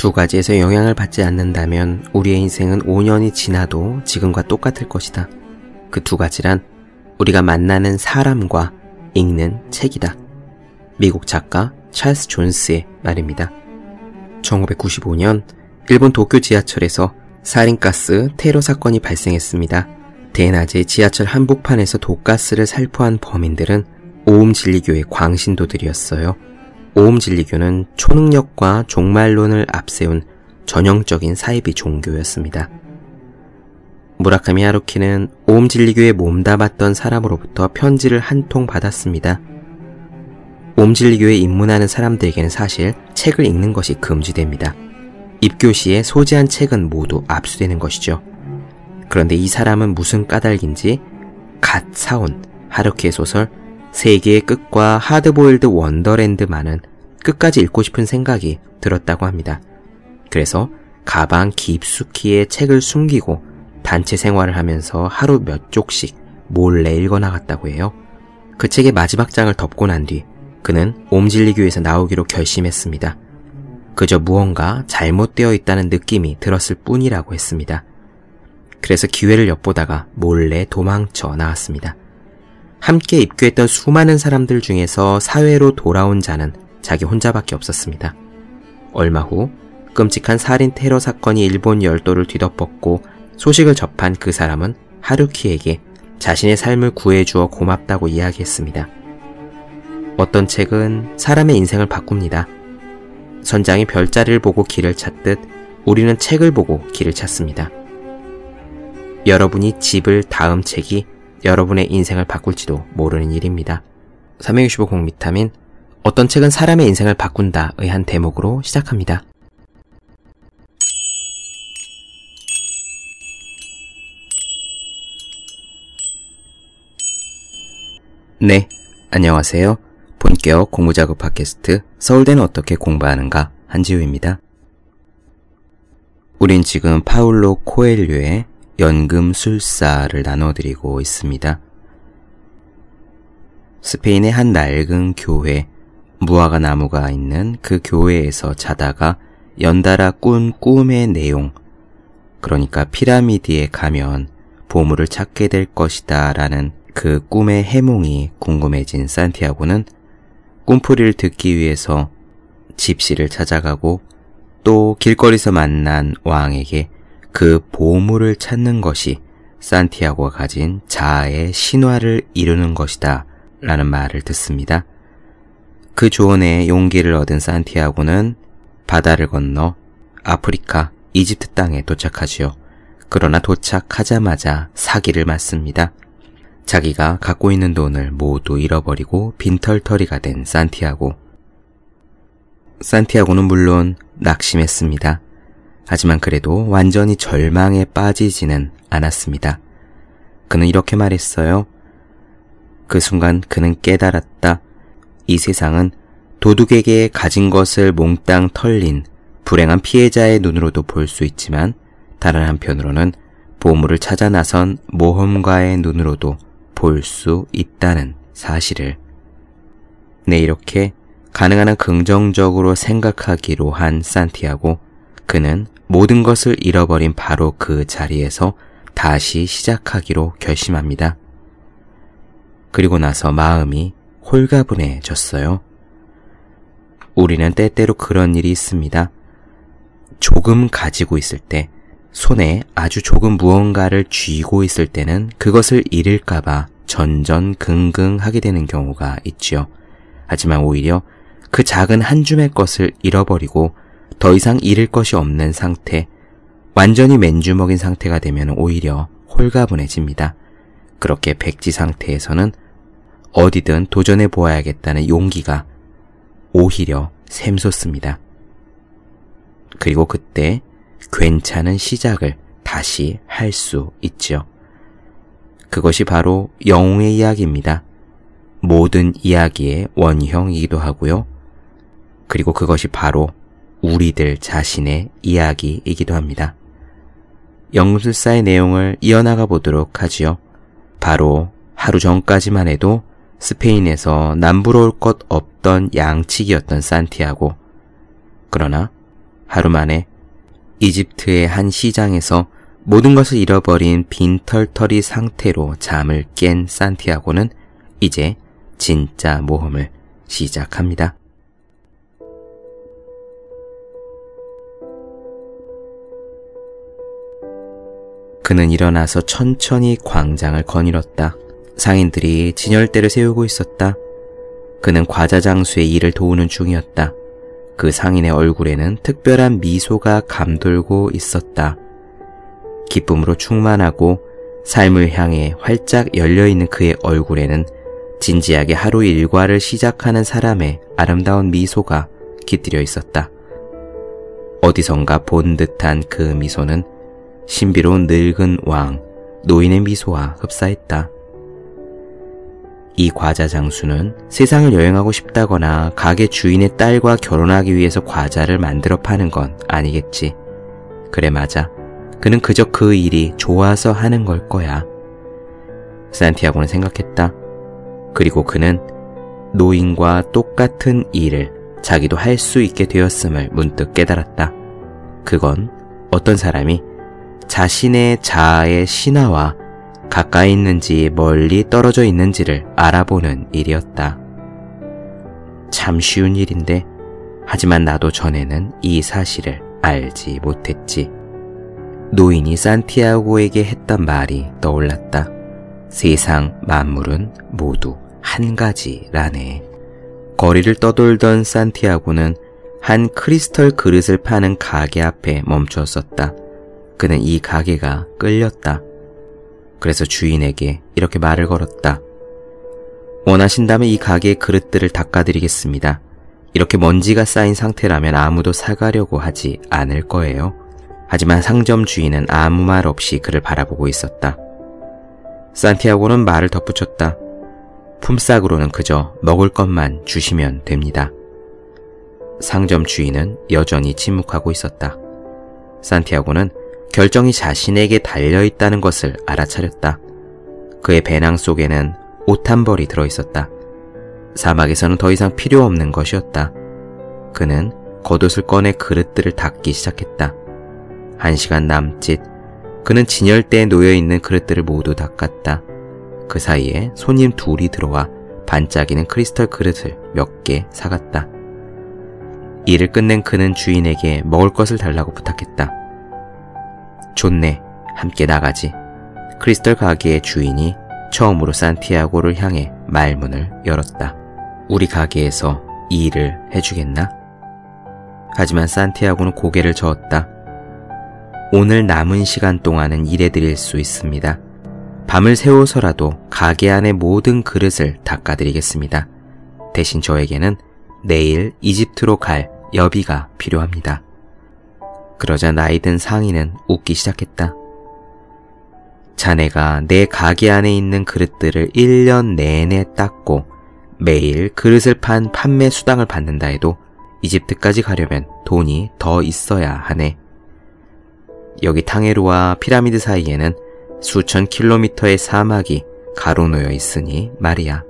두 가지에서 영향을 받지 않는다면 우리의 인생은 5년이 지나도 지금과 똑같을 것이다. 그 두 가지란 우리가 만나는 사람과 읽는 책이다. 미국 작가 찰스 존스의 말입니다. 1995년 일본 도쿄 지하철에서 살인가스 테러 사건이 발생했습니다. 대낮에 지하철 한복판에서 독가스를 살포한 범인들은 오음진리교의 광신도들이었어요. 오음진리교는 초능력과 종말론을 앞세운 전형적인 사이비 종교였습니다. 무라카미 하루키는 오음진리교에 몸담았던 사람으로부터 편지를 한 통 받았습니다. 오음진리교에 입문하는 사람들에게는 사실 책을 읽는 것이 금지됩니다. 입교 시에 소지한 책은 모두 압수되는 것이죠. 그런데 이 사람은 무슨 까닭인지 갓 사온 하루키의 소설 세계의 끝과 하드보일드 원더랜드만은 끝까지 읽고 싶은 생각이 들었다고 합니다. 그래서 가방 깊숙이에 책을 숨기고 단체 생활을 하면서 하루 몇 쪽씩 몰래 읽어 나갔다고 해요. 그 책의 마지막 장을 덮고 난 뒤 그는 옴질리교에서 나오기로 결심했습니다. 그저 무언가 잘못되어 있다는 느낌이 들었을 뿐이라고 했습니다. 그래서 기회를 엿보다가 몰래 도망쳐 나왔습니다. 함께 입교했던 수많은 사람들 중에서 사회로 돌아온 자는 자기 혼자밖에 없었습니다. 얼마 후 끔찍한 살인 테러 사건이 일본 열도를 뒤덮었고 소식을 접한 그 사람은 하루키에게 자신의 삶을 구해주어 고맙다고 이야기했습니다. 어떤 책은 사람의 인생을 바꿉니다. 선장이 별자리를 보고 길을 찾듯 우리는 책을 보고 길을 찾습니다. 여러분이 집을 다음 책이 여러분의 인생을 바꿀지도 모르는 일입니다. 365 공비타민 어떤 책은 사람의 인생을 바꾼다의 한 대목으로 시작합니다. 네, 안녕하세요. 본격 공부작업 팟캐스트 서울대는 어떻게 공부하는가 한지우입니다. 우린 지금 파울로 코엘류의 연금술사를 나눠드리고 있습니다. 스페인의 한 낡은 교회, 무화과 나무가 있는 그 교회에서 자다가 연달아 꾼 꿈의 내용, 그러니까 피라미드에 가면 보물을 찾게 될 것이다 라는 그 꿈의 해몽이 궁금해진 산티아고는 꿈풀이를 듣기 위해서 집시를 찾아가고 또 길거리에서 만난 왕에게 그 보물을 찾는 것이 산티아고가 가진 자아의 신화를 이루는 것이다 라는 말을 듣습니다. 그 조언에 용기를 얻은 산티아고는 바다를 건너 아프리카 이집트 땅에 도착하지요. 그러나 도착하자마자 사기를 맞습니다. 자기가 갖고 있는 돈을 모두 잃어버리고 빈털터리가 된 산티아고. 산티아고는 물론 낙심했습니다. 하지만 그래도 완전히 절망에 빠지지는 않았습니다. 그는 이렇게 말했어요. 그 순간 그는 깨달았다. 이 세상은 도둑에게 가진 것을 몽땅 털린 불행한 피해자의 눈으로도 볼 수 있지만 다른 한편으로는 보물을 찾아 나선 모험가의 눈으로도 볼 수 있다는 사실을. 네, 이렇게 가능한 한 긍정적으로 생각하기로 한 산티아고, 그는 모든 것을 잃어버린 바로 그 자리에서 다시 시작하기로 결심합니다. 그리고 나서 마음이 홀가분해졌어요. 우리는 때때로 그런 일이 있습니다. 조금 가지고 있을 때, 손에 아주 조금 무언가를 쥐고 있을 때는 그것을 잃을까봐 전전긍긍 하게 되는 경우가 있지요. 하지만 오히려 그 작은 한 줌의 것을 잃어버리고 더 이상 잃을 것이 없는 상태, 완전히 맨주먹인 상태가 되면 오히려 홀가분해집니다. 그렇게 백지 상태에서는 어디든 도전해 보아야겠다는 용기가 오히려 샘솟습니다. 그리고 그때 괜찮은 시작을 다시 할 수 있죠. 그것이 바로 영웅의 이야기입니다. 모든 이야기의 원형이기도 하고요. 그리고 그것이 바로 우리들 자신의 이야기이기도 합니다. 영술사의 내용을 이어나가 보도록 하지요. 바로 하루 전까지만 해도 스페인에서 남부러울 것 없던 양치기였던 산티아고. 그러나 하루 만에 이집트의 한 시장에서 모든 것을 잃어버린 빈털터리 상태로 잠을 깬 산티아고는 이제 진짜 모험을 시작합니다. 그는 일어나서 천천히 광장을 거닐었다. 상인들이 진열대를 세우고 있었다. 그는 과자 장수의 일을 도우는 중이었다. 그 상인의 얼굴에는 특별한 미소가 감돌고 있었다. 기쁨으로 충만하고 삶을 향해 활짝 열려있는 그의 얼굴에는 진지하게 하루 일과를 시작하는 사람의 아름다운 미소가 깃들여 있었다. 어디선가 본 듯한 그 미소는 신비로운 늙은 왕, 노인의 미소와 흡사했다. 이 과자 장수는 세상을 여행하고 싶다거나 가게 주인의 딸과 결혼하기 위해서 과자를 만들어 파는 건 아니겠지. 그래 맞아. 그는 그저 그 일이 좋아서 하는 걸 거야. 산티아고는 생각했다. 그리고 그는 노인과 똑같은 일을 자기도 할 수 있게 되었음을 문득 깨달았다. 그건 어떤 사람이 자신의 자아의 신화와 가까이 있는지 멀리 떨어져 있는지를 알아보는 일이었다. 참 쉬운 일인데, 하지만 나도 전에는 이 사실을 알지 못했지. 노인이 산티아고에게 했던 말이 떠올랐다. 세상 만물은 모두 한 가지라네. 거리를 떠돌던 산티아고는 한 크리스털 그릇을 파는 가게 앞에 멈추었었다. 그는 이 가게가 끌렸다. 그래서 주인에게 이렇게 말을 걸었다. 원하신다면 이 가게의 그릇들을 닦아드리겠습니다. 이렇게 먼지가 쌓인 상태라면 아무도 사가려고 하지 않을 거예요. 하지만 상점 주인은 아무 말 없이 그를 바라보고 있었다. 산티아고는 말을 덧붙였다. 품삯으로는 그저 먹을 것만 주시면 됩니다. 상점 주인은 여전히 침묵하고 있었다. 산티아고는 결정이 자신에게 달려있다는 것을 알아차렸다. 그의 배낭 속에는 옷 한 벌이 들어있었다. 사막에서는 더 이상 필요 없는 것이었다. 그는 겉옷을 꺼내 그릇들을 닦기 시작했다. 한 시간 남짓 그는 진열대에 놓여있는 그릇들을 모두 닦았다. 그 사이에 손님 둘이 들어와 반짝이는 크리스털 그릇을 몇 개 사갔다. 일을 끝낸 그는 주인에게 먹을 것을 달라고 부탁했다. 좋네. 함께 나가지. 크리스털 가게의 주인이 처음으로 산티아고를 향해 말문을 열었다. 우리 가게에서 이 일을 해주겠나? 하지만 산티아고는 고개를 저었다. 오늘 남은 시간 동안은 일해드릴 수 있습니다. 밤을 새워서라도 가게 안의 모든 그릇을 닦아드리겠습니다. 대신 저에게는 내일 이집트로 갈 여비가 필요합니다. 그러자 나이든 상인은 웃기 시작했다. 자네가 내 가게 안에 있는 그릇들을 1년 내내 닦고 매일 그릇을 판 판매 수당을 받는다 해도 이집트까지 가려면 돈이 더 있어야 하네. 여기 탕헤루와 피라미드 사이에는 수천 킬로미터의 사막이 가로놓여 있으니 말이야.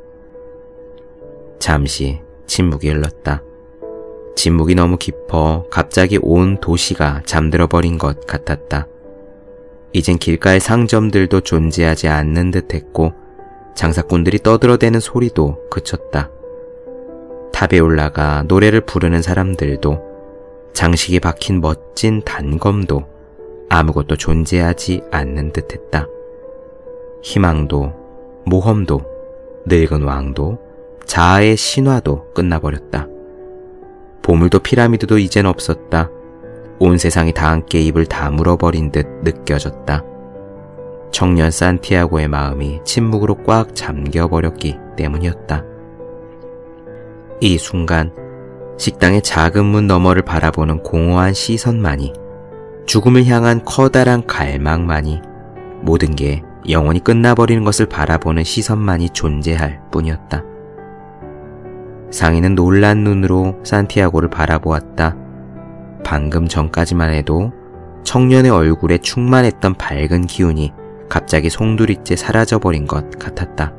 잠시 침묵이 흘렀다. 침묵이 너무 깊어 갑자기 온 도시가 잠들어 버린 것 같았다. 이젠 길가의 상점들도 존재하지 않는 듯 했고 장사꾼들이 떠들어대는 소리도 그쳤다. 탑에 올라가 노래를 부르는 사람들도 장식이 박힌 멋진 단검도 아무것도 존재하지 않는 듯 했다. 희망도, 모험도, 늙은 왕도, 자아의 신화도 끝나버렸다. 보물도 피라미드도 이젠 없었다. 온 세상이 다 함께 입을 다물어 버린 듯 느껴졌다. 청년 산티아고의 마음이 침묵으로 꽉 잠겨 버렸기 때문이었다. 이 순간 식당의 작은 문 너머를 바라보는 공허한 시선만이 죽음을 향한 커다란 갈망만이 모든 게 영원히 끝나버리는 것을 바라보는 시선만이 존재할 뿐이었다. 상인은 놀란 눈으로 산티아고를 바라보았다. 방금 전까지만 해도 청년의 얼굴에 충만했던 밝은 기운이 갑자기 송두리째 사라져버린 것 같았다.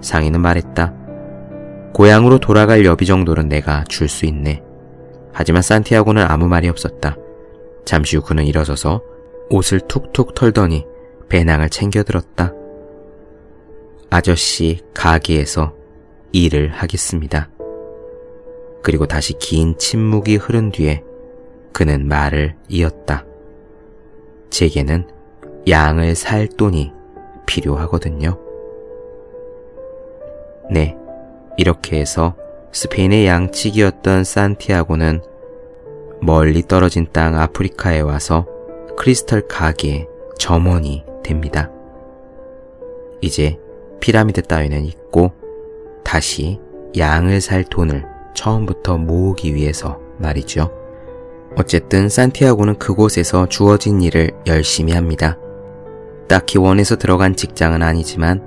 상인은 말했다. 고향으로 돌아갈 여비 정도는 내가 줄 수 있네. 하지만 산티아고는 아무 말이 없었다. 잠시 후 그는 일어서서 옷을 툭툭 털더니 배낭을 챙겨들었다. 아저씨 가게에서 일을 하겠습니다. 그리고 다시 긴 침묵이 흐른 뒤에 그는 말을 이었다. 제게는 양을 살 돈이 필요하거든요. 네, 이렇게 해서 스페인의 양치기였던 산티아고는 멀리 떨어진 땅 아프리카에 와서 크리스털 가게의 점원이 됩니다. 이제 피라미드 따위는 있고 다시 양을 살 돈을 처음부터 모으기 위해서 말이죠. 어쨌든 산티아고는 그곳에서 주어진 일을 열심히 합니다. 딱히 원해서 들어간 직장은 아니지만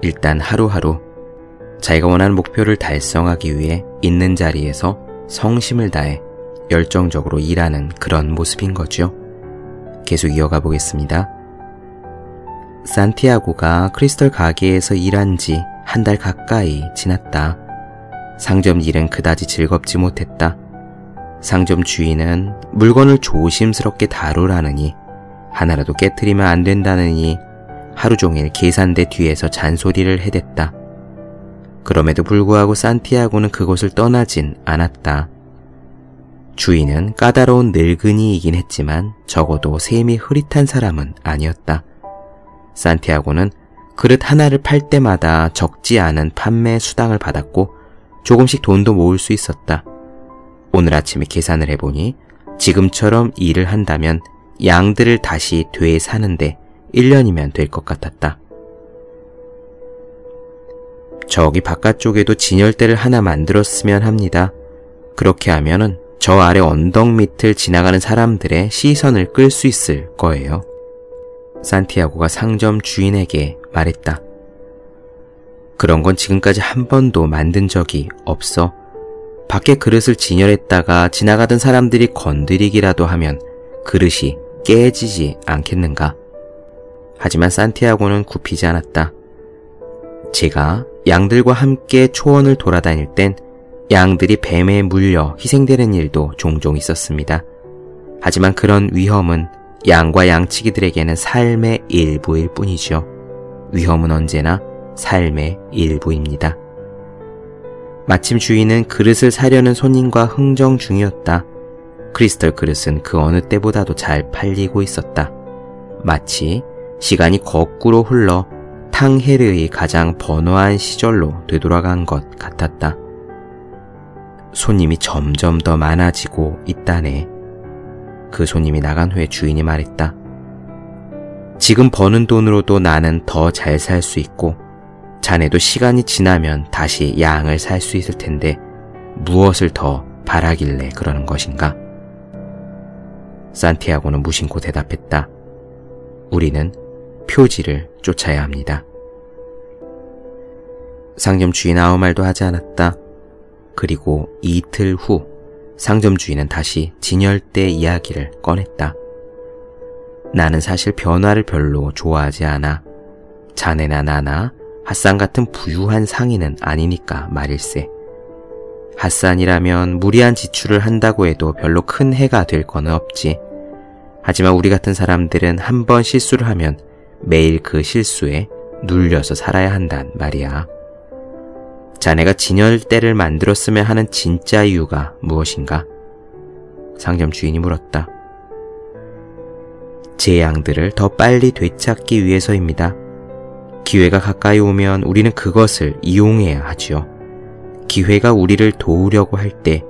일단 하루하루 자기가 원하는 목표를 달성하기 위해 있는 자리에서 성심을 다해 열정적으로 일하는 그런 모습인 거죠. 계속 이어가 보겠습니다. 산티아고가 크리스털 가게에서 일한 지 한 달 가까이 지났다. 상점 일은 그다지 즐겁지 못했다. 상점 주인은 물건을 조심스럽게 다루라느니 하나라도 깨뜨리면 안 된다느니 하루 종일 계산대 뒤에서 잔소리를 해댔다. 그럼에도 불구하고 산티아고는 그곳을 떠나진 않았다. 주인은 까다로운 늙은이이긴 했지만 적어도 셈이 흐릿한 사람은 아니었다. 산티아고는 그릇 하나를 팔 때마다 적지 않은 판매 수당을 받았고 조금씩 돈도 모을 수 있었다. 오늘 아침에 계산을 해보니 지금처럼 일을 한다면 양들을 다시 되사는데 1년이면 될 것 같았다. 저기 바깥쪽에도 진열대를 하나 만들었으면 합니다. 그렇게 하면은 저 아래 언덕 밑을 지나가는 사람들의 시선을 끌 수 있을 거예요. 산티아고가 상점 주인에게 말했다. 그런 건 지금까지 한 번도 만든 적이 없어. 밖에 그릇을 진열했다가 지나가던 사람들이 건드리기라도 하면 그릇이 깨지지 않겠는가? 하지만 산티아고는 굽히지 않았다. 제가 양들과 함께 초원을 돌아다닐 땐 양들이 뱀에 물려 희생되는 일도 종종 있었습니다. 하지만 그런 위험은 양과 양치기들에게는 삶의 일부일 뿐이죠. 위험은 언제나 삶의 일부입니다. 마침 주인은 그릇을 사려는 손님과 흥정 중이었다. 크리스털 그릇은 그 어느 때보다도 잘 팔리고 있었다. 마치 시간이 거꾸로 흘러 탕헤르의 가장 번화한 시절로 되돌아간 것 같았다. 손님이 점점 더 많아지고 있다네. 그 손님이 나간 후에 주인이 말했다. 지금 버는 돈으로도 나는 더 잘 살 수 있고, 자네도 시간이 지나면 다시 양을 살 수 있을 텐데, 무엇을 더 바라길래 그러는 것인가? 산티아고는 무심코 대답했다. 우리는 표지를 쫓아야 합니다. 상점 주인 아무 말도 하지 않았다. 그리고 이틀 후 상점 주인은 다시 진열대 이야기를 꺼냈다. 나는 사실 변화를 별로 좋아하지 않아. 자네나 나나 핫산 같은 부유한 상인은 아니니까 말일세. 핫산이라면 무리한 지출을 한다고 해도 별로 큰 해가 될 거는 없지. 하지만 우리 같은 사람들은 한 번 실수를 하면 매일 그 실수에 눌려서 살아야 한단 말이야. 자네가 진열대를 만들었으면 하는 진짜 이유가 무엇인가? 상점 주인이 물었다. 제 양들을 더 빨리 되찾기 위해서입니다. 기회가 가까이 오면 우리는 그것을 이용해야 하지요. 기회가 우리를 도우려고 할 때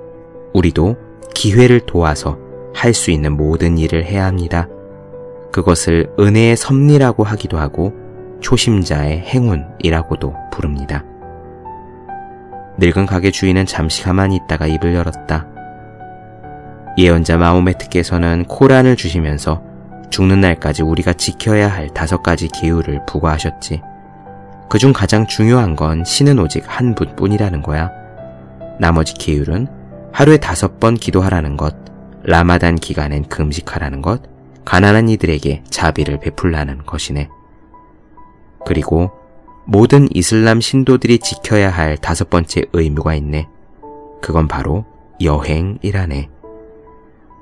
우리도 기회를 도와서 할 수 있는 모든 일을 해야 합니다. 그것을 은혜의 섭리라고 하기도 하고 초심자의 행운이라고도 부릅니다. 늙은 가게 주인은 잠시 가만히 있다가 입을 열었다. 예언자 마호메트께서는 코란을 주시면서 죽는 날까지 우리가 지켜야 할 다섯 가지 기후를 부과하셨지. 그중 가장 중요한 건 신은 오직 한 분뿐이라는 거야. 나머지 기율은 하루에 다섯 번 기도하라는 것, 라마단 기간엔 금식하라는 것, 가난한 이들에게 자비를 베풀라는 것이네. 그리고 모든 이슬람 신도들이 지켜야 할 다섯 번째 의무가 있네. 그건 바로 여행이라네.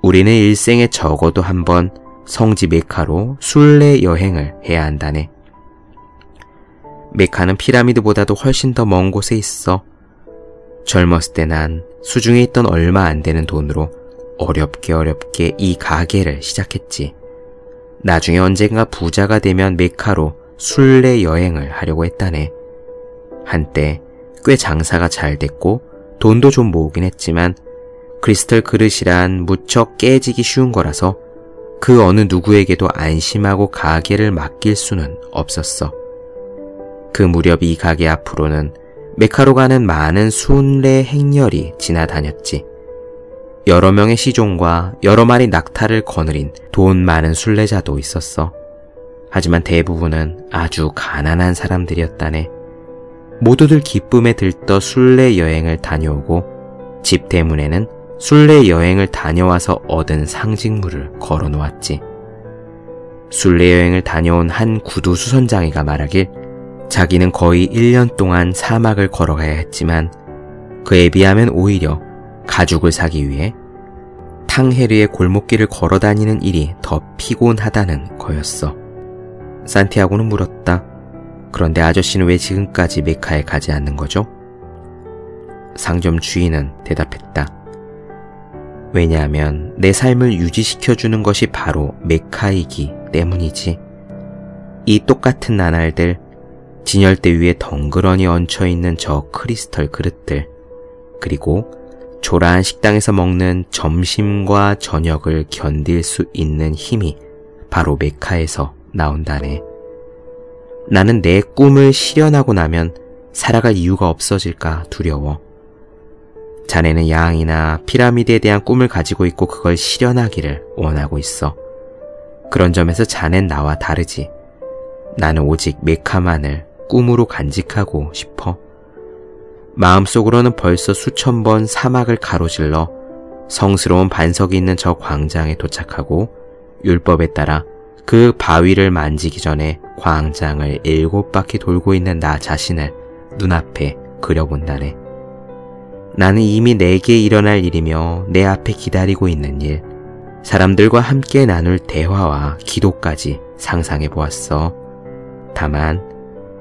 우리는 일생에 적어도 한 번 성지 메카로 순례 여행을 해야 한다네. 메카는 피라미드보다도 훨씬 더 먼 곳에 있어. 젊었을 때 난 수중에 있던 얼마 안 되는 돈으로 어렵게 어렵게 이 가게를 시작했지. 나중에 언젠가 부자가 되면 메카로 순례 여행을 하려고 했다네. 한때 꽤 장사가 잘 됐고 돈도 좀 모으긴 했지만 크리스털 그릇이란 무척 깨지기 쉬운 거라서 그 어느 누구에게도 안심하고 가게를 맡길 수는 없었어. 그 무렵 이 가게 앞으로는 메카로 가는 많은 순례 행렬이 지나다녔지. 여러 명의 시종과 여러 마리 낙타를 거느린 돈 많은 순례자도 있었어. 하지만 대부분은 아주 가난한 사람들이었다네. 모두들 기쁨에 들떠 순례 여행을 다녀오고 집 대문에는 순례 여행을 다녀와서 얻은 상징물을 걸어 놓았지. 순례 여행을 다녀온 한 구두 수선장이가 말하길 자기는 거의 1년 동안 사막을 걸어가야 했지만 그에 비하면 오히려 가죽을 사기 위해 탕헤르의 골목길을 걸어 다니는 일이 더 피곤하다는 거였어. 산티아고는 물었다. 그런데 아저씨는 왜 지금까지 메카에 가지 않는 거죠? 상점 주인은 대답했다. 왜냐하면 내 삶을 유지시켜주는 것이 바로 메카이기 때문이지. 이 똑같은 나날들, 진열대 위에 덩그러니 얹혀있는 저 크리스털 그릇들, 그리고 초라한 식당에서 먹는 점심과 저녁을 견딜 수 있는 힘이 바로 메카에서 나온다네. 나는 내 꿈을 실현하고 나면 살아갈 이유가 없어질까 두려워. 자네는 양이나 피라미드에 대한 꿈을 가지고 있고 그걸 실현하기를 원하고 있어. 그런 점에서 자넨 나와 다르지. 나는 오직 메카만을 꿈으로 간직하고 싶어. 마음속으로는 벌써 수천 번 사막을 가로질러 성스러운 반석이 있는 저 광장에 도착하고 율법에 따라 그 바위를 만지기 전에 광장을 일곱 바퀴 돌고 있는 나 자신을 눈앞에 그려본다네. 나는 이미 내게 일어날 일이며 내 앞에 기다리고 있는 일, 사람들과 함께 나눌 대화와 기도까지 상상해 보았어. 다만,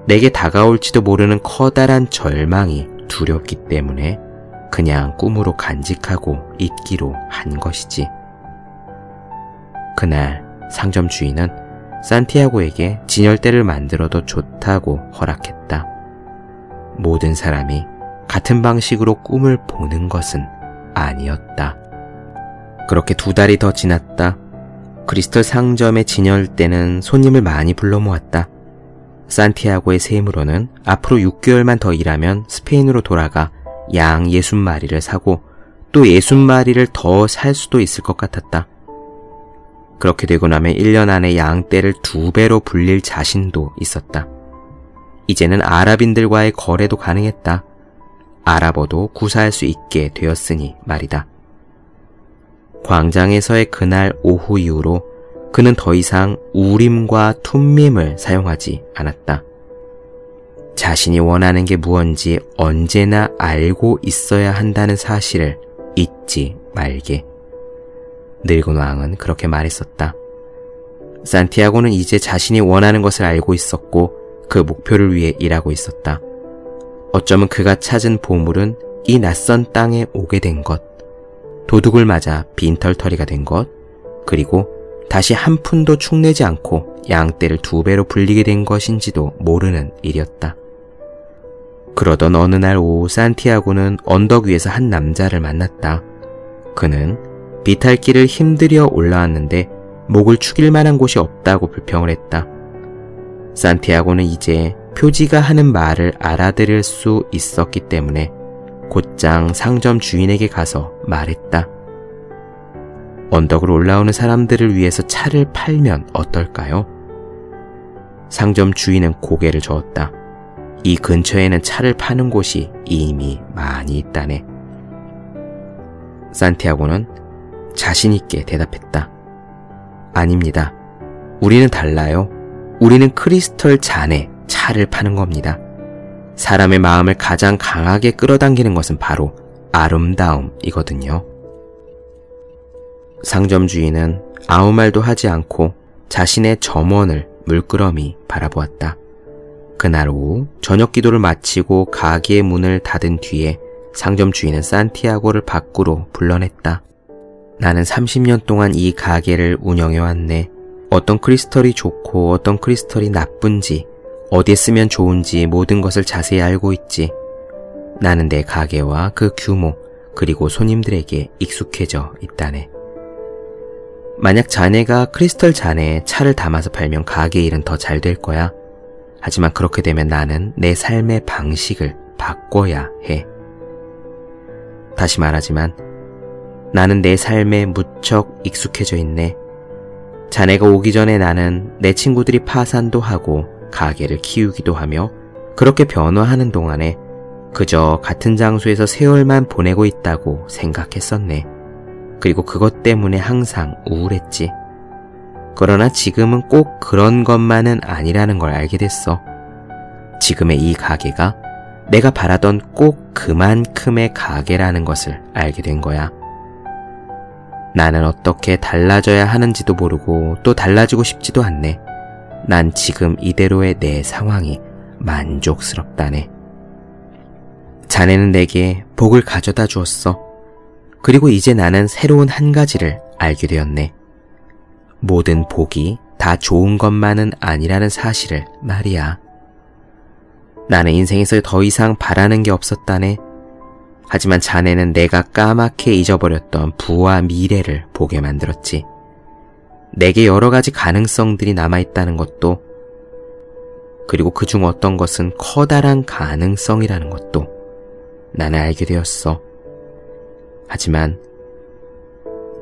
내게 다가올지도 모르는 커다란 절망이 두렵기 때문에 그냥 꿈으로 간직하고 있기로 한 것이지. 그날 상점 주인은 산티아고에게 진열대를 만들어도 좋다고 허락했다. 모든 사람이 같은 방식으로 꿈을 보는 것은 아니었다. 그렇게 두 달이 더 지났다. 크리스털 상점의 진열대는 손님을 많이 불러 모았다. 산티아고의 세무로는 앞으로 6개월만 더 일하면 스페인으로 돌아가 양 60마리를 사고 또 60마리를 더 살 수도 있을 것 같았다. 그렇게 되고 나면 1년 안에 양떼를 두 배로 불릴 자신도 있었다. 이제는 아랍인들과의 거래도 가능했다. 아랍어도 구사할 수 있게 되었으니 말이다. 광장에서의 그날 오후 이후로 그는 더 이상 우림과 툼밈을 사용하지 않았다. 자신이 원하는 게 무언지 언제나 알고 있어야 한다는 사실을 잊지 말게. 늙은 왕은 그렇게 말했었다. 산티아고는 이제 자신이 원하는 것을 알고 있었고 그 목표를 위해 일하고 있었다. 어쩌면 그가 찾은 보물은 이 낯선 땅에 오게 된 것, 도둑을 맞아 빈털터리가 된 것, 그리고 다시 한 푼도 축내지 않고 양떼를 두 배로 불리게 된 것인지도 모르는 일이었다. 그러던 어느 날 오후 산티아고는 언덕 위에서 한 남자를 만났다. 그는 비탈길을 힘들여 올라왔는데 목을 축일 만한 곳이 없다고 불평을 했다. 산티아고는 이제 표지가 하는 말을 알아들을 수 있었기 때문에 곧장 상점 주인에게 가서 말했다. 언덕을 올라오는 사람들을 위해서 차를 팔면 어떨까요? 상점 주인은 고개를 저었다. 이 근처에는 차를 파는 곳이 이미 많이 있다네. 산티아고는 자신있게 대답했다. 아닙니다. 우리는 달라요. 우리는 크리스털 잔에 차를 파는 겁니다. 사람의 마음을 가장 강하게 끌어당기는 것은 바로 아름다움이거든요. 상점 주인은 아무 말도 하지 않고 자신의 점원을 물끄러미 바라보았다. 그날 오후 저녁 기도를 마치고 가게의 문을 닫은 뒤에 상점 주인은 산티아고를 밖으로 불러냈다. 나는 30년 동안 이 가게를 운영해왔네. 어떤 크리스털이 좋고 어떤 크리스털이 나쁜지, 어디에 쓰면 좋은지 모든 것을 자세히 알고 있지. 나는 내 가게와 그 규모, 그리고 손님들에게 익숙해져 있다네. 만약 자네가 크리스털 잔에 차를 담아서 팔면 가게 일은 더 잘 될 거야. 하지만 그렇게 되면 나는 내 삶의 방식을 바꿔야 해. 다시 말하지만 나는 내 삶에 무척 익숙해져 있네. 자네가 오기 전에 나는 내 친구들이 파산도 하고 가게를 키우기도 하며 그렇게 변화하는 동안에 그저 같은 장소에서 세월만 보내고 있다고 생각했었네. 그리고 그것 때문에 항상 우울했지. 그러나 지금은 꼭 그런 것만은 아니라는 걸 알게 됐어. 지금의 이 가게가 내가 바라던 꼭 그만큼의 가게라는 것을 알게 된 거야. 나는 어떻게 달라져야 하는지도 모르고 또 달라지고 싶지도 않네. 난 지금 이대로의 내 상황이 만족스럽다네. 자네는 내게 복을 가져다 주었어. 그리고 이제 나는 새로운 한 가지를 알게 되었네. 모든 복이 다 좋은 것만은 아니라는 사실을 말이야. 나는 인생에서 더 이상 바라는 게 없었다네. 하지만 자네는 내가 까맣게 잊어버렸던 부와 미래를 보게 만들었지. 내게 여러 가지 가능성들이 남아있다는 것도, 그리고 그 중 어떤 것은 커다란 가능성이라는 것도 나는 알게 되었어. 하지만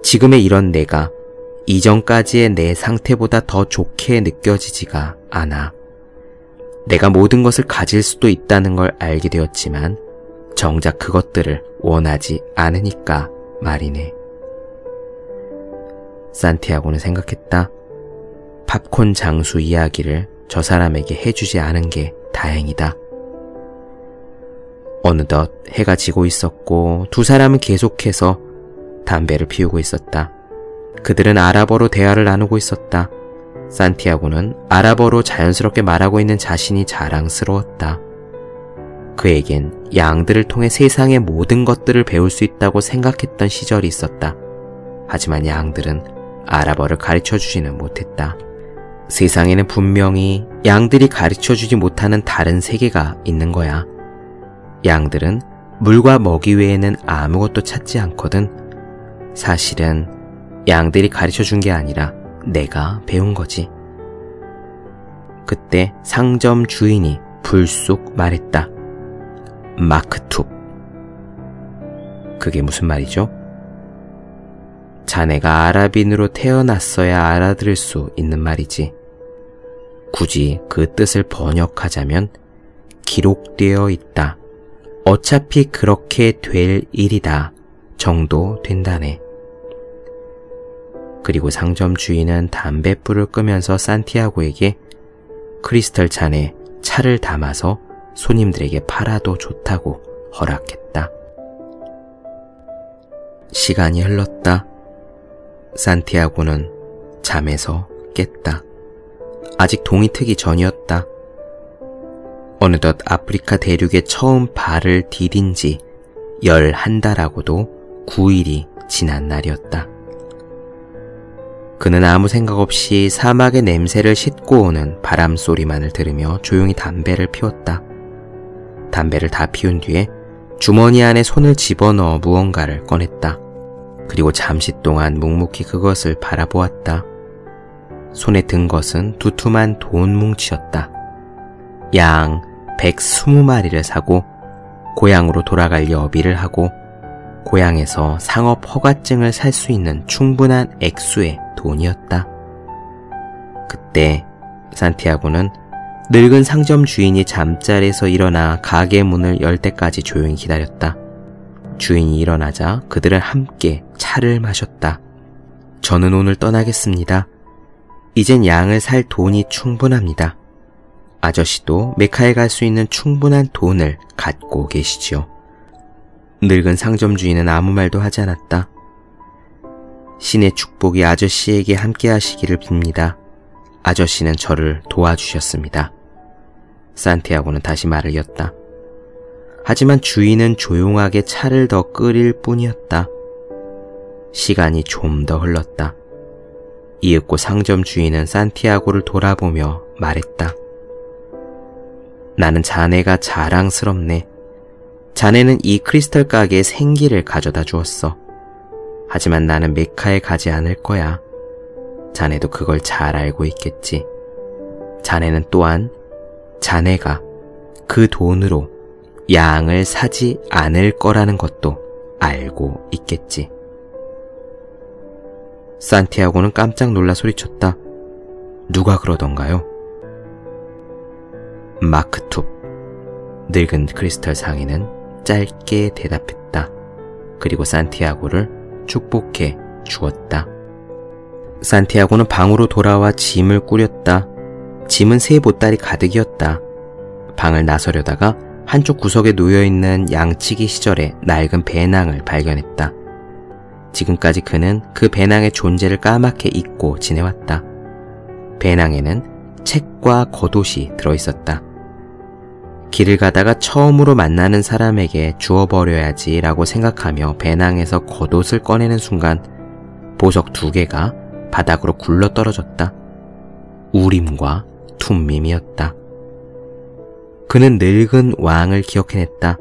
지금의 이런 내가 이전까지의 내 상태보다 더 좋게 느껴지지가 않아. 내가 모든 것을 가질 수도 있다는 걸 알게 되었지만 정작 그것들을 원하지 않으니까 말이네. 산티아고는 생각했다. 팝콘 장수 이야기를 저 사람에게 해주지 않은 게 다행이다. 어느덧 해가 지고 있었고 두 사람은 계속해서 담배를 피우고 있었다. 그들은 아랍어로 대화를 나누고 있었다. 산티아고는 아랍어로 자연스럽게 말하고 있는 자신이 자랑스러웠다. 그에겐 양들을 통해 세상의 모든 것들을 배울 수 있다고 생각했던 시절이 있었다. 하지만 양들은 아랍어를 가르쳐 주지는 못했다. 세상에는 분명히 양들이 가르쳐 주지 못하는 다른 세계가 있는 거야. 양들은 물과 먹이 외에는 아무것도 찾지 않거든. 사실은 양들이 가르쳐 준 게 아니라 내가 배운 거지. 그때 상점 주인이 불쑥 말했다. 마크툭. 그게 무슨 말이죠? 자네가 아랍인으로 태어났어야 알아들을 수 있는 말이지. 굳이 그 뜻을 번역하자면 기록되어 있다. 어차피 그렇게 될 일이다 정도 된다네. 그리고 상점 주인은 담뱃불을 끄면서 산티아고에게 크리스털 잔에 차를 담아서 손님들에게 팔아도 좋다고 허락했다. 시간이 흘렀다. 산티아고는 잠에서 깼다. 아직 동이 트기 전이었다. 어느덧 아프리카 대륙에 처음 발을 디딘 지 11달하고도 9일이 지난 날이었다. 그는 아무 생각 없이 사막의 냄새를 싣고 오는 바람 소리만을 들으며 조용히 담배를 피웠다. 담배를 다 피운 뒤에 주머니 안에 손을 집어넣어 무언가를 꺼냈다. 그리고 잠시 동안 묵묵히 그것을 바라보았다. 손에 든 것은 두툼한 돈 뭉치였다. 양 120마리를 사고 고향으로 돌아갈 여비를 하고 고향에서 상업 허가증을 살 수 있는 충분한 액수의 돈이었다. 그때 산티아고는 늙은 상점 주인이 잠자리에서 일어나 가게 문을 열 때까지 조용히 기다렸다. 주인이 일어나자 그들은 함께 차를 마셨다. 저는 오늘 떠나겠습니다. 이젠 양을 살 돈이 충분합니다. 아저씨도 메카에 갈 수 있는 충분한 돈을 갖고 계시지요. 늙은 상점 주인은 아무 말도 하지 않았다. 신의 축복이 아저씨에게 함께 하시기를 빕니다. 아저씨는 저를 도와주셨습니다. 산티아고는 다시 말을 이었다. 하지만 주인은 조용하게 차를 더 끓일 뿐이었다. 시간이 좀 더 흘렀다. 이윽고 상점 주인은 산티아고를 돌아보며 말했다. 나는 자네가 자랑스럽네. 자네는 이 크리스털 가게에 생기를 가져다 주었어. 하지만 나는 메카에 가지 않을 거야. 자네도 그걸 잘 알고 있겠지. 자네는 또한 자네가 그 돈으로 양을 사지 않을 거라는 것도 알고 있겠지. 산티아고는 깜짝 놀라 소리쳤다. 누가 그러던가요? 마크툭. 늙은 크리스털 상인은 짧게 대답했다. 그리고 산티아고를 축복해 주었다. 산티아고는 방으로 돌아와 짐을 꾸렸다. 짐은 새 보따리 가득이었다. 방을 나서려다가 한쪽 구석에 놓여있는 양치기 시절의 낡은 배낭을 발견했다. 지금까지 그는 그 배낭의 존재를 까맣게 잊고 지내왔다. 배낭에는 책과 겉옷이 들어있었다. 길을 가다가 처음으로 만나는 사람에게 주워버려야지 라고 생각하며 배낭에서 겉옷을 꺼내는 순간 보석 두 개가 바닥으로 굴러 떨어졌다. 우림과 툼밈이었다. 그는 늙은 왕을 기억해냈다.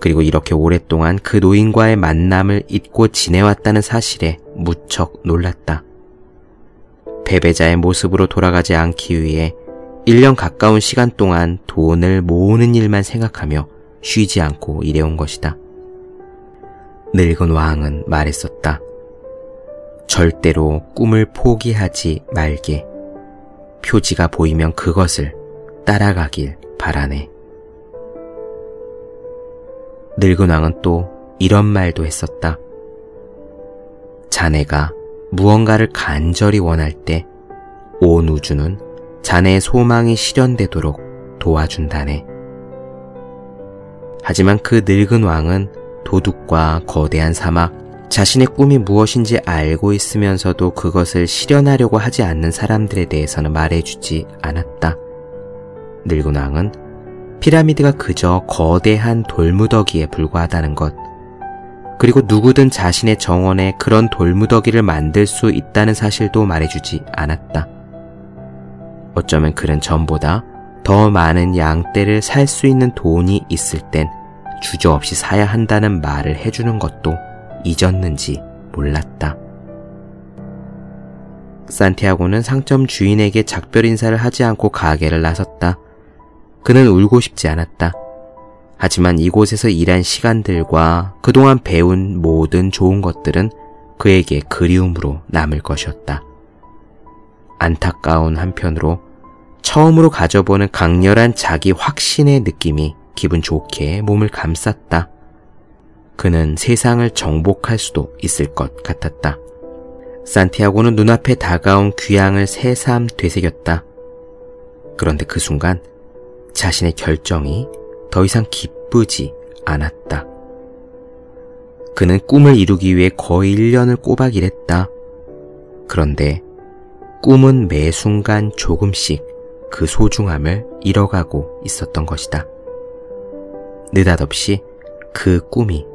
그리고 이렇게 오랫동안 그 노인과의 만남을 잊고 지내왔다는 사실에 무척 놀랐다. 패배자의 모습으로 돌아가지 않기 위해 1년 가까운 시간 동안 돈을 모으는 일만 생각하며 쉬지 않고 일해온 것이다. 늙은 왕은 말했었다. 절대로 꿈을 포기하지 말게. 표지가 보이면 그것을 따라가길 바라네. 늙은 왕은 또 이런 말도 했었다. 자네가 무언가를 간절히 원할 때 온 우주는 자네의 소망이 실현되도록 도와준다네. 하지만 그 늙은 왕은 도둑과 거대한 사막, 자신의 꿈이 무엇인지 알고 있으면서도 그것을 실현하려고 하지 않는 사람들에 대해서는 말해주지 않았다. 늙은 왕은 피라미드가 그저 거대한 돌무더기에 불과하다는 것, 그리고 누구든 자신의 정원에 그런 돌무더기를 만들 수 있다는 사실도 말해주지 않았다. 어쩌면 그는 전보다 더 많은 양떼를 살 수 있는 돈이 있을 땐 주저없이 사야 한다는 말을 해주는 것도 잊었는지 몰랐다. 산티아고는 상점 주인에게 작별 인사를 하지 않고 가게를 나섰다. 그는 울고 싶지 않았다. 하지만 이곳에서 일한 시간들과 그동안 배운 모든 좋은 것들은 그에게 그리움으로 남을 것이었다. 안타까운 한편으로 처음으로 가져보는 강렬한 자기 확신의 느낌이 기분 좋게 몸을 감쌌다. 그는 세상을 정복할 수도 있을 것 같았다. 산티아고는 눈앞에 다가온 귀향을 새삼 되새겼다. 그런데 그 순간 자신의 결정이 더 이상 기쁘지 않았다. 그는 꿈을 이루기 위해 거의 1년을 꼬박 일했다. 그런데 꿈은 매 순간 조금씩 그 소중함을 잃어가고 있었던 것이다. 느닷없이 그 꿈이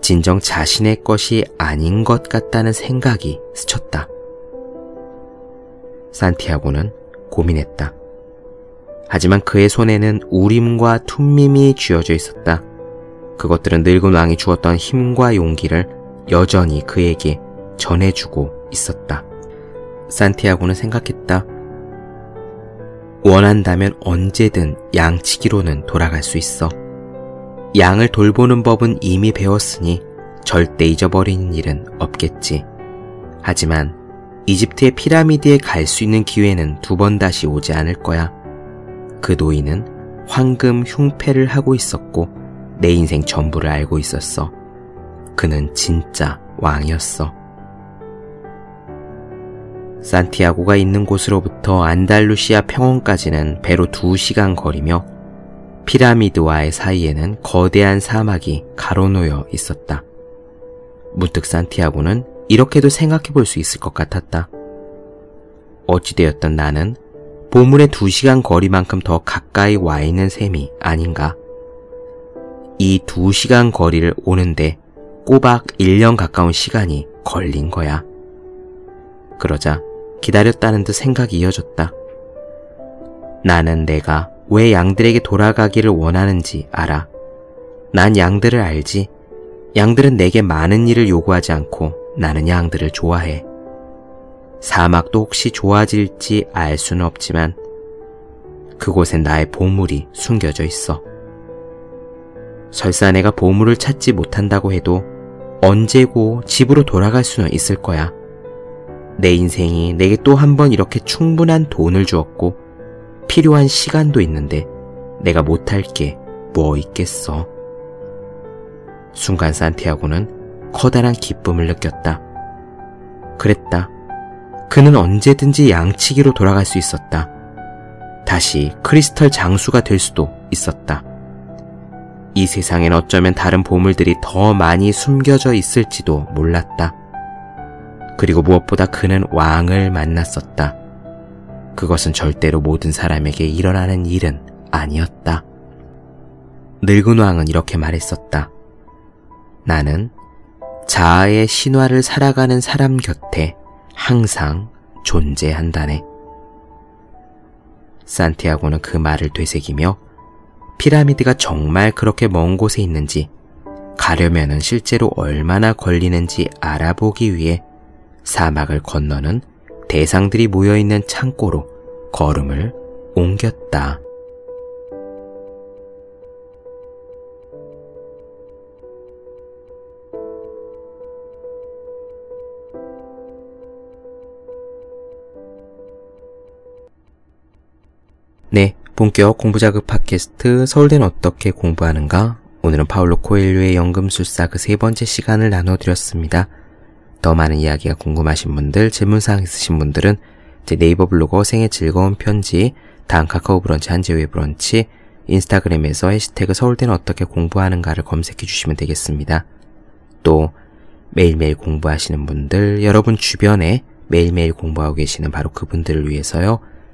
진정 자신의 것이 아닌 것 같다는 생각이 스쳤다. 산티아고는 고민했다. 하지만 그의 손에는 우림과 툰밈이 쥐어져 있었다. 그것들은 늙은 왕이 주었던 힘과 용기를 여전히 그에게 전해주고 있었다. 산티아고는 생각했다. 원한다면 언제든 양치기로는 돌아갈 수 있어. 양을 돌보는 법은 이미 배웠으니 절대 잊어버리는 일은 없겠지. 하지만 이집트의 피라미드에 갈 수 있는 기회는 두 번 다시 오지 않을 거야. 그 노인은 황금 흉패를 하고 있었고 내 인생 전부를 알고 있었어. 그는 진짜 왕이었어. 산티아고가 있는 곳으로부터 안달루시아 평원까지는 배로 두 시간 거리며 피라미드와의 사이에는 거대한 사막이 가로놓여 있었다. 문득 산티아고는 이렇게도 생각해 볼 수 있을 것 같았다. 어찌되었던 나는 보물의 두 시간 거리만큼 더 가까이 와 있는 셈이 아닌가. 이 두 시간 거리를 오는데 꼬박 1년 가까운 시간이 걸린 거야. 그러자 기다렸다는 듯 생각이 이어졌다. 나는 내가 왜 양들에게 돌아가기를 원하는지 알아. 난 양들을 알지. 양들은 내게 많은 일을 요구하지 않고 나는 양들을 좋아해. 사막도 혹시 좋아질지 알 수는 없지만 그곳엔 나의 보물이 숨겨져 있어. 설사 내가 보물을 찾지 못한다고 해도 언제고 집으로 돌아갈 수는 있을 거야. 내 인생이 내게 또 한 번 이렇게 충분한 돈을 주었고 필요한 시간도 있는데 내가 못할 게 뭐 있겠어. 순간 산티아고는 커다란 기쁨을 느꼈다. 그랬다. 그는 언제든지 양치기로 돌아갈 수 있었다. 다시 크리스털 장수가 될 수도 있었다. 이 세상엔 어쩌면 다른 보물들이 더 많이 숨겨져 있을지도 몰랐다. 그리고 무엇보다 그는 왕을 만났었다. 그것은 절대로 모든 사람에게 일어나는 일은 아니었다. 늙은 왕은 이렇게 말했었다. 나는 자아의 신화를 살아가는 사람 곁에 항상 존재한다네. 산티아고는 그 말을 되새기며 피라미드가 정말 그렇게 먼 곳에 있는지 가려면은 실제로 얼마나 걸리는지 알아보기 위해 사막을 건너는 대상들이 모여있는 창고로 걸음을 옮겼다. 네, 본격 공부자극 팟캐스트 서울대는 어떻게 공부하는가? 오늘은 파울로 코엘료의 연금술사 그 세 번째 시간을 나눠드렸습니다. 더 많은 이야기가 궁금하신 분들, 질문사항 있으신 분들은 제 네이버 블로그 생애 즐거운 편지, 다음 카카오 브런치 한지우의 브런치, 인스타그램에서 해시태그 서울대는 어떻게 공부하는가를 검색해 주시면 되겠습니다. 또 매일매일 공부하시는 분들, 여러분 주변에 매일매일 공부하고 계시는 바로 그분들을 위해서요.